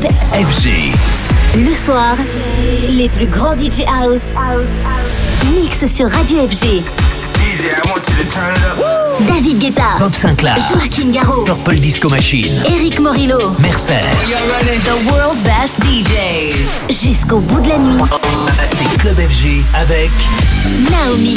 FG. Le soir, les plus grands DJ House. Mixent sur Radio FG. David Guetta, Bob Sinclair, Joaquin Garraud, Purple Disco Machine, Eric Morillo, Mercer, The World's Best DJs. Jusqu'au bout de la nuit, c'est Club FG avec Naomi.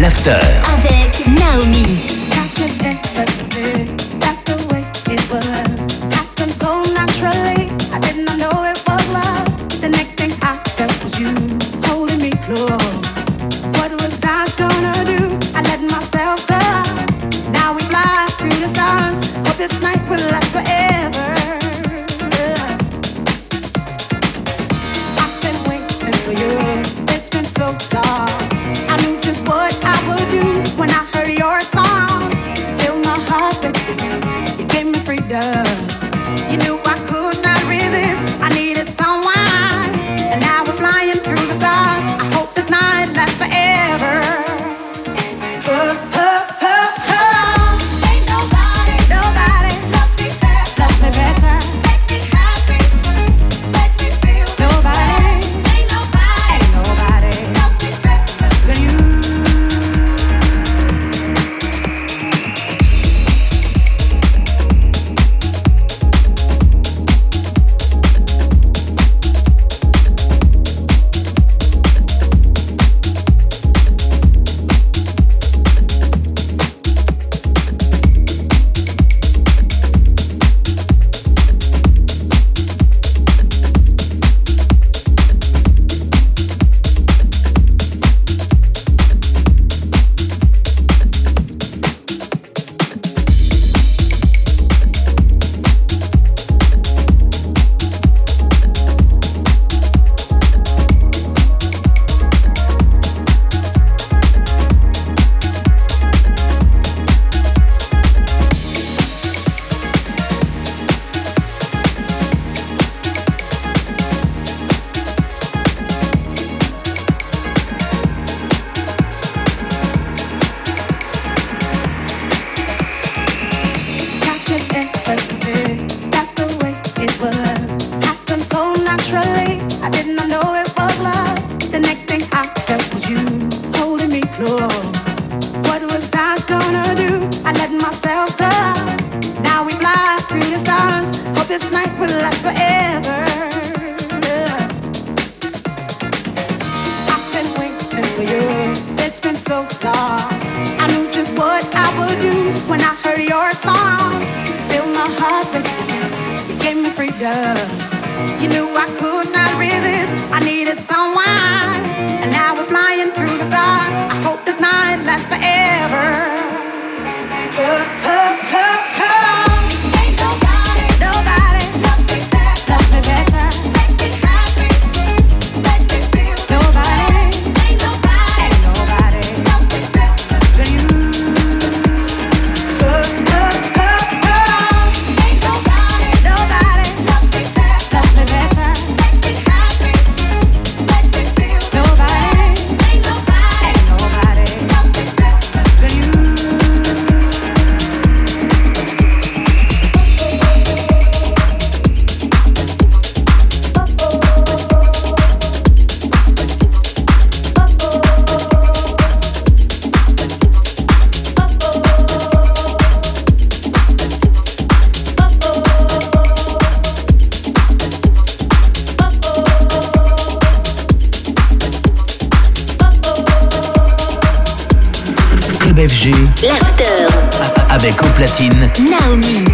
l'after. You knew I could not resist. I needed someone. avec au platine Naomi.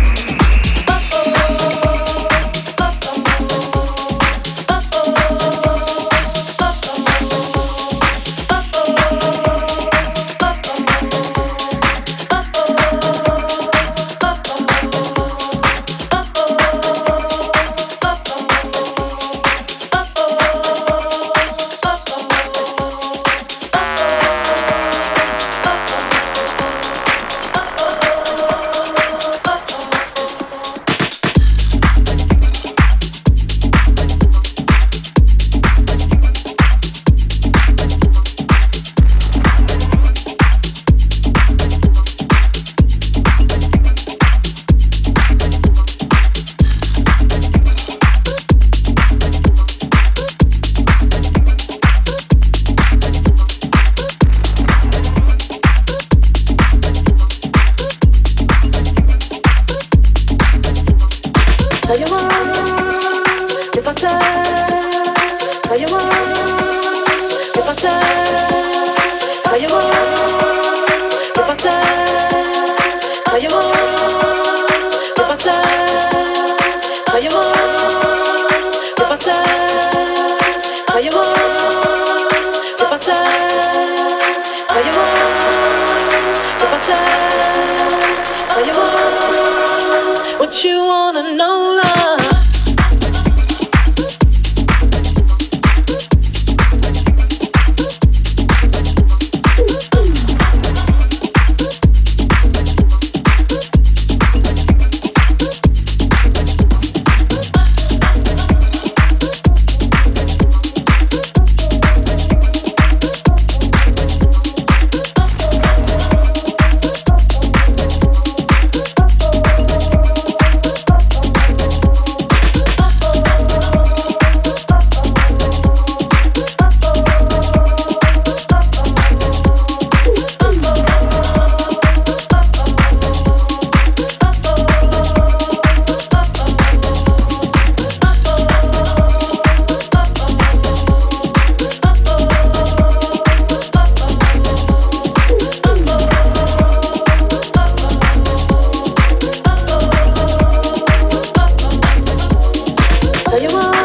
you want.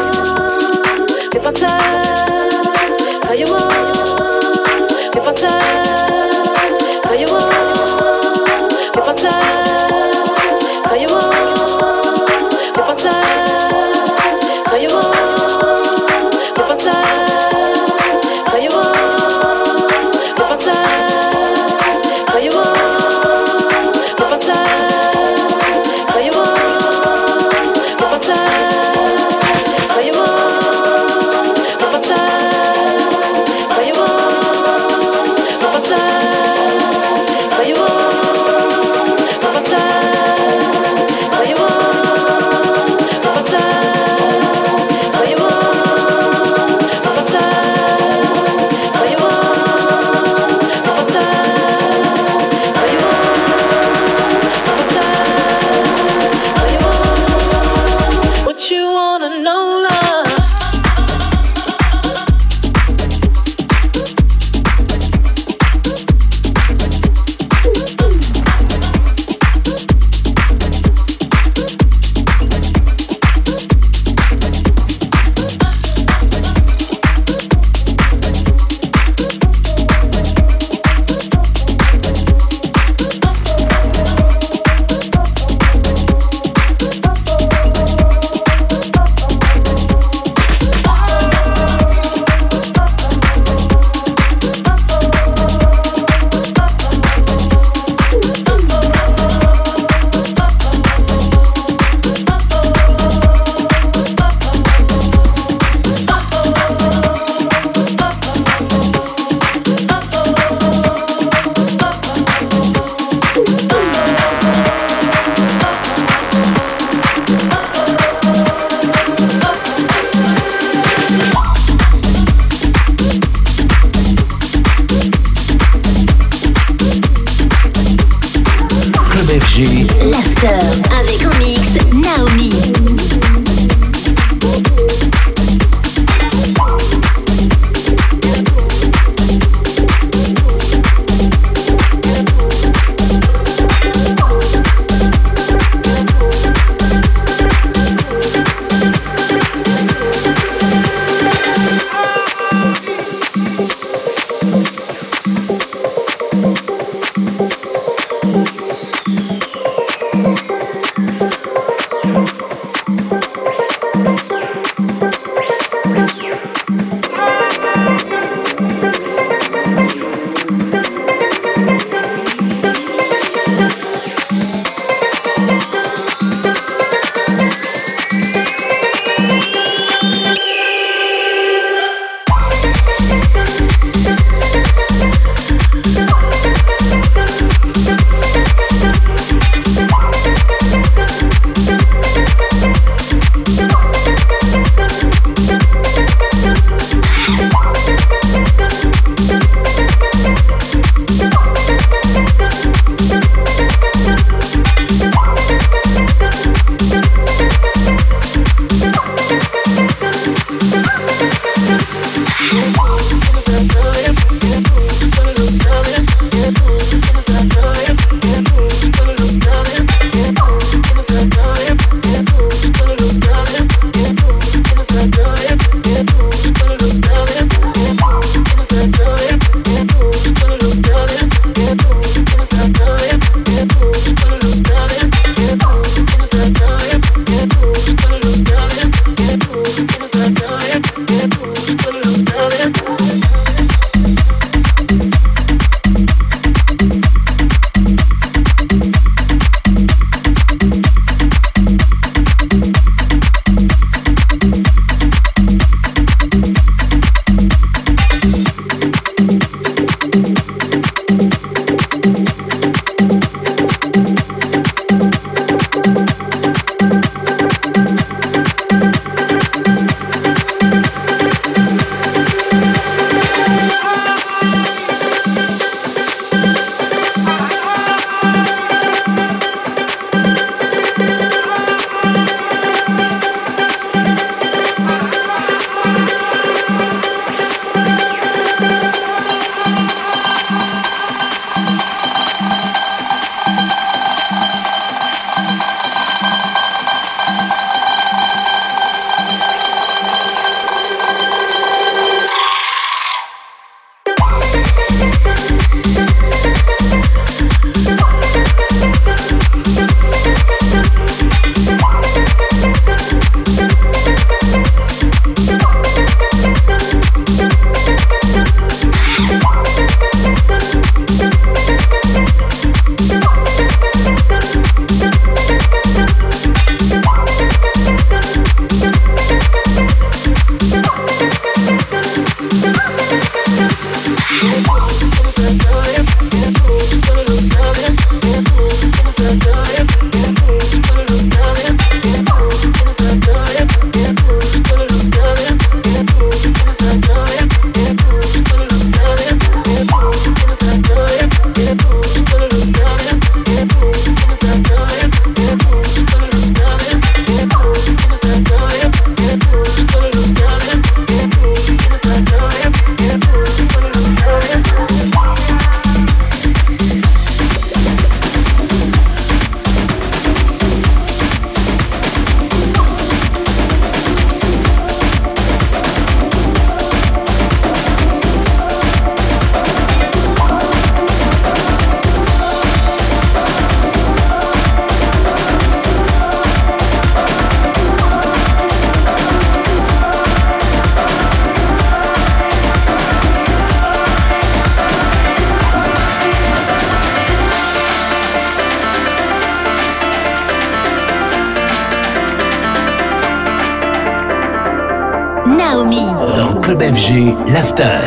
L'after.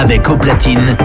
Avec au platine.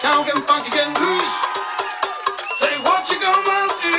town, getting funky, getting loose. Say what you gonna do?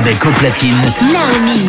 avec au platine Naomi.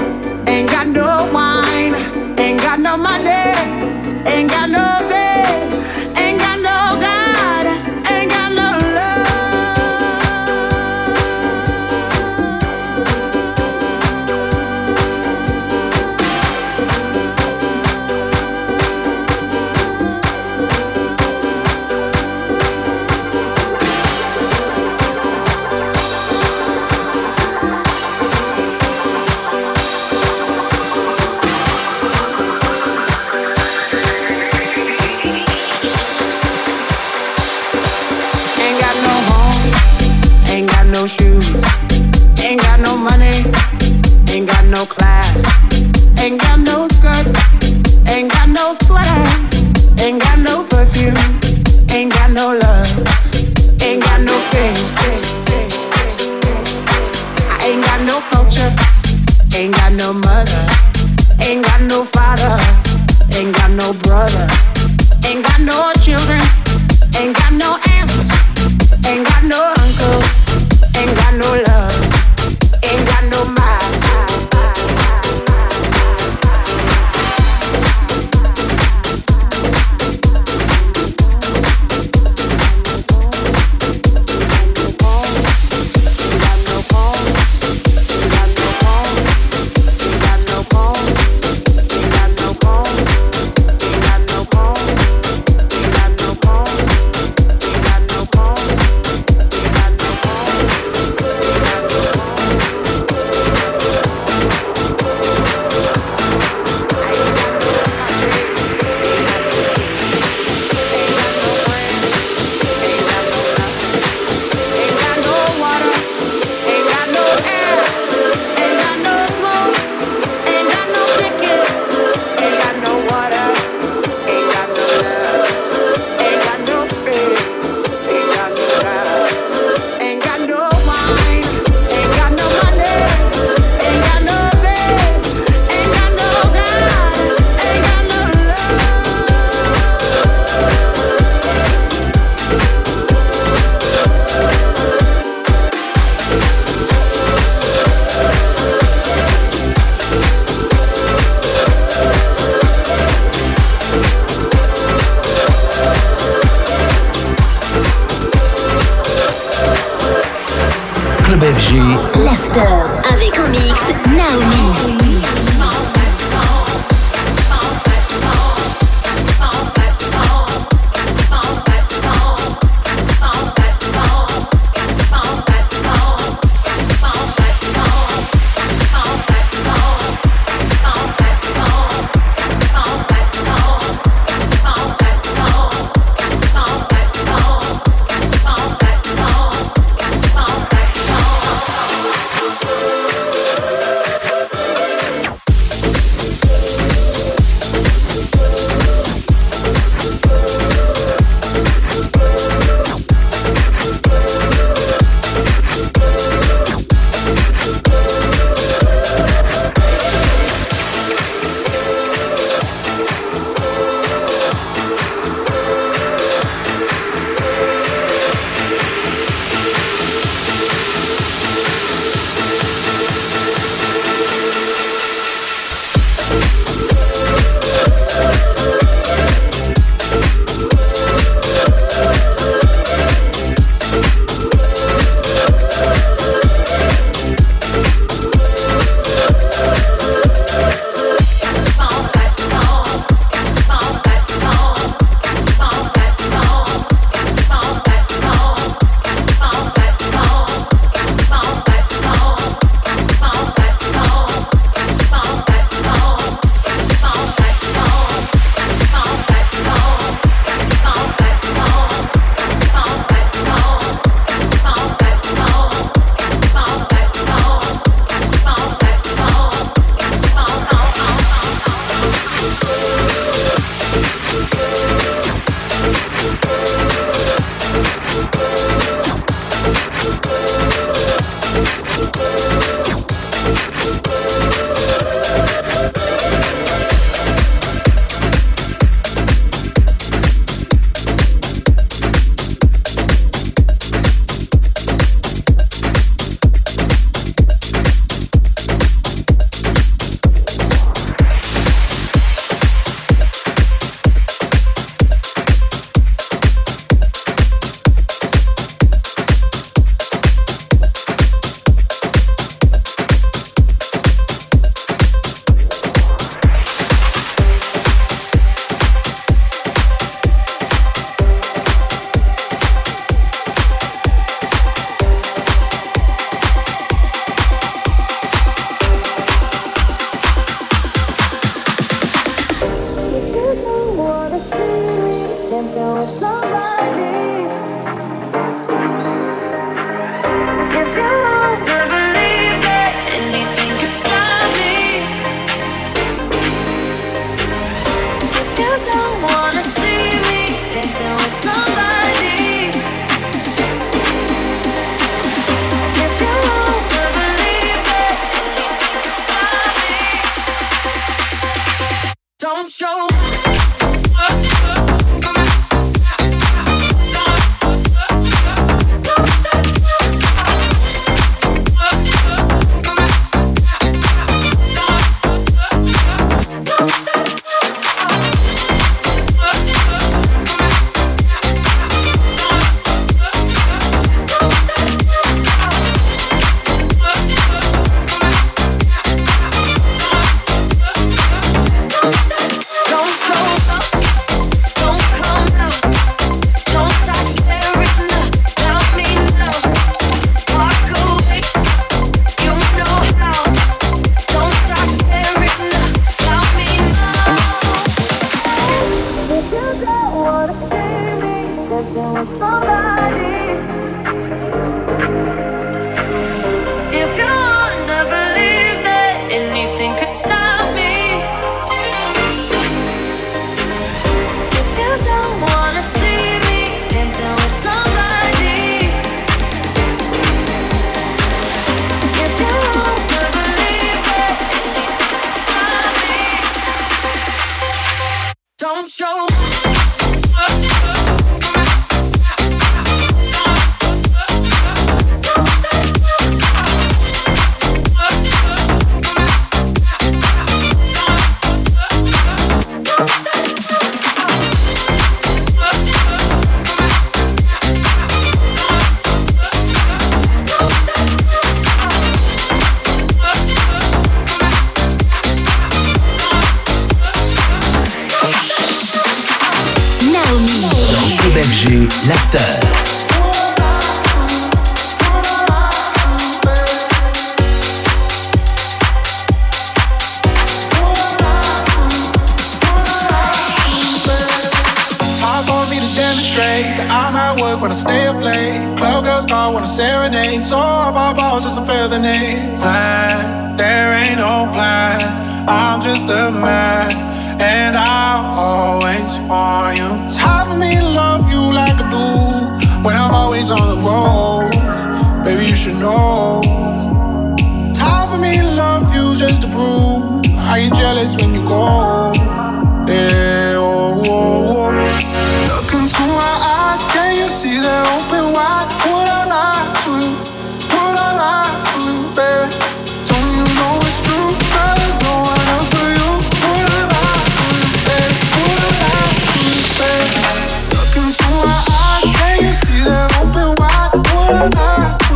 Ain't got no wine, ain't got no money, ain't got no. Baby. ain't got no perfume, ain't got no love.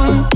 one.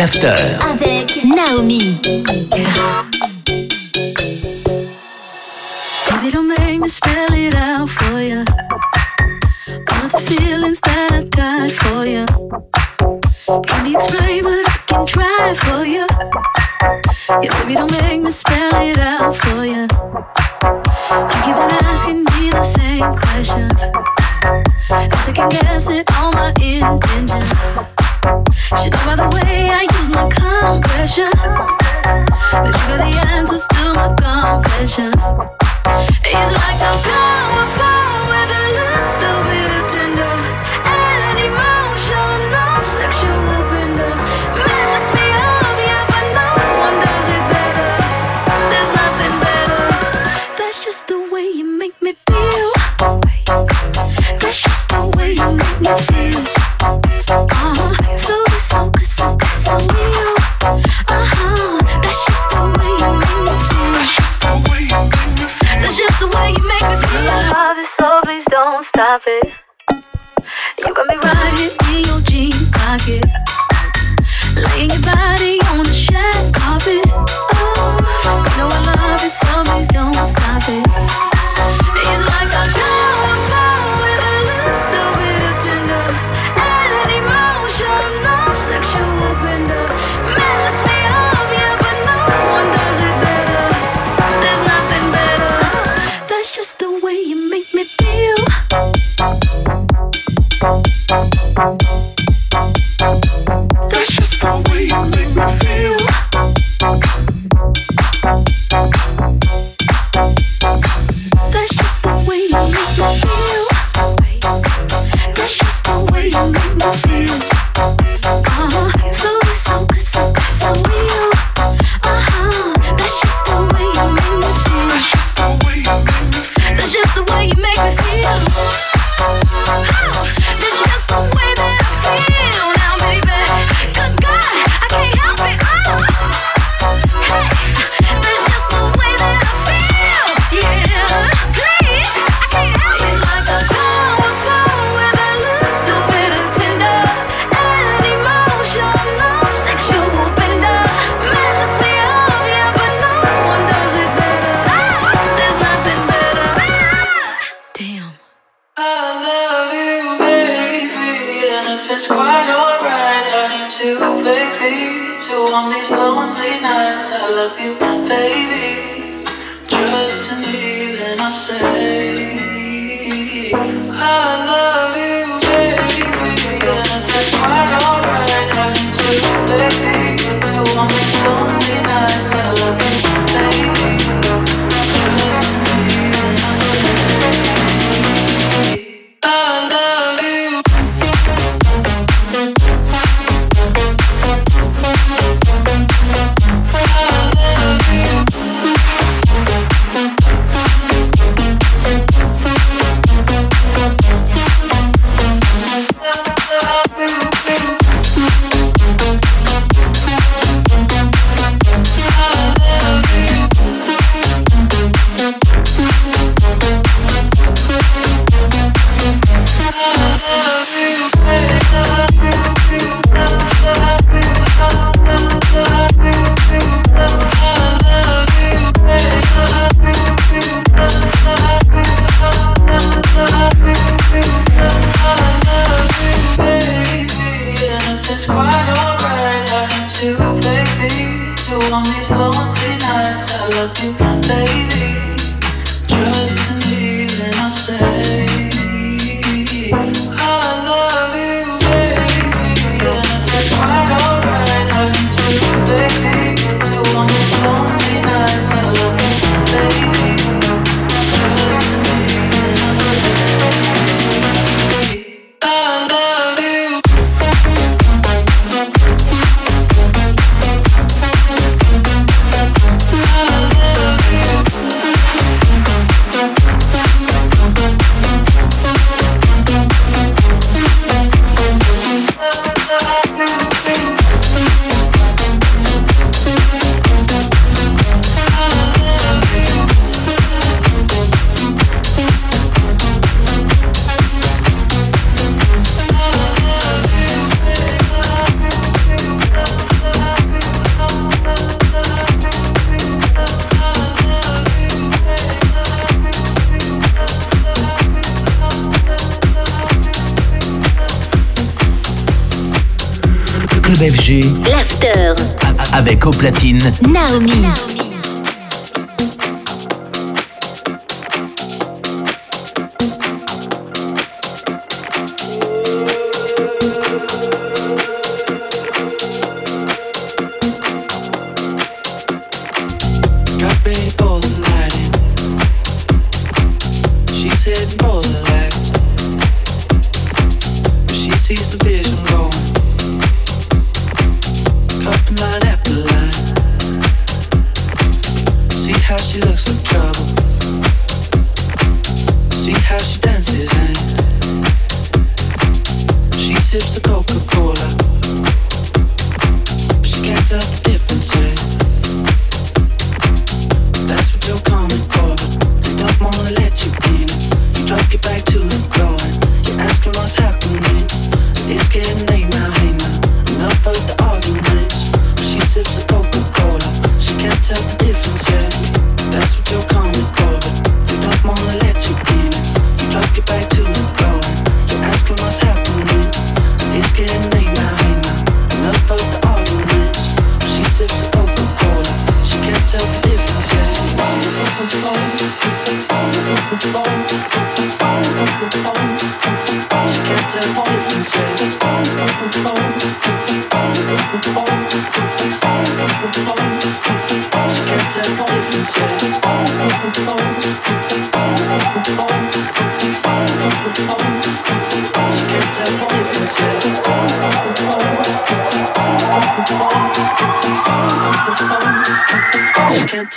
l'after. on these lonely nights. I love you, baby. Trust in me, then I say. Platine. Naomi.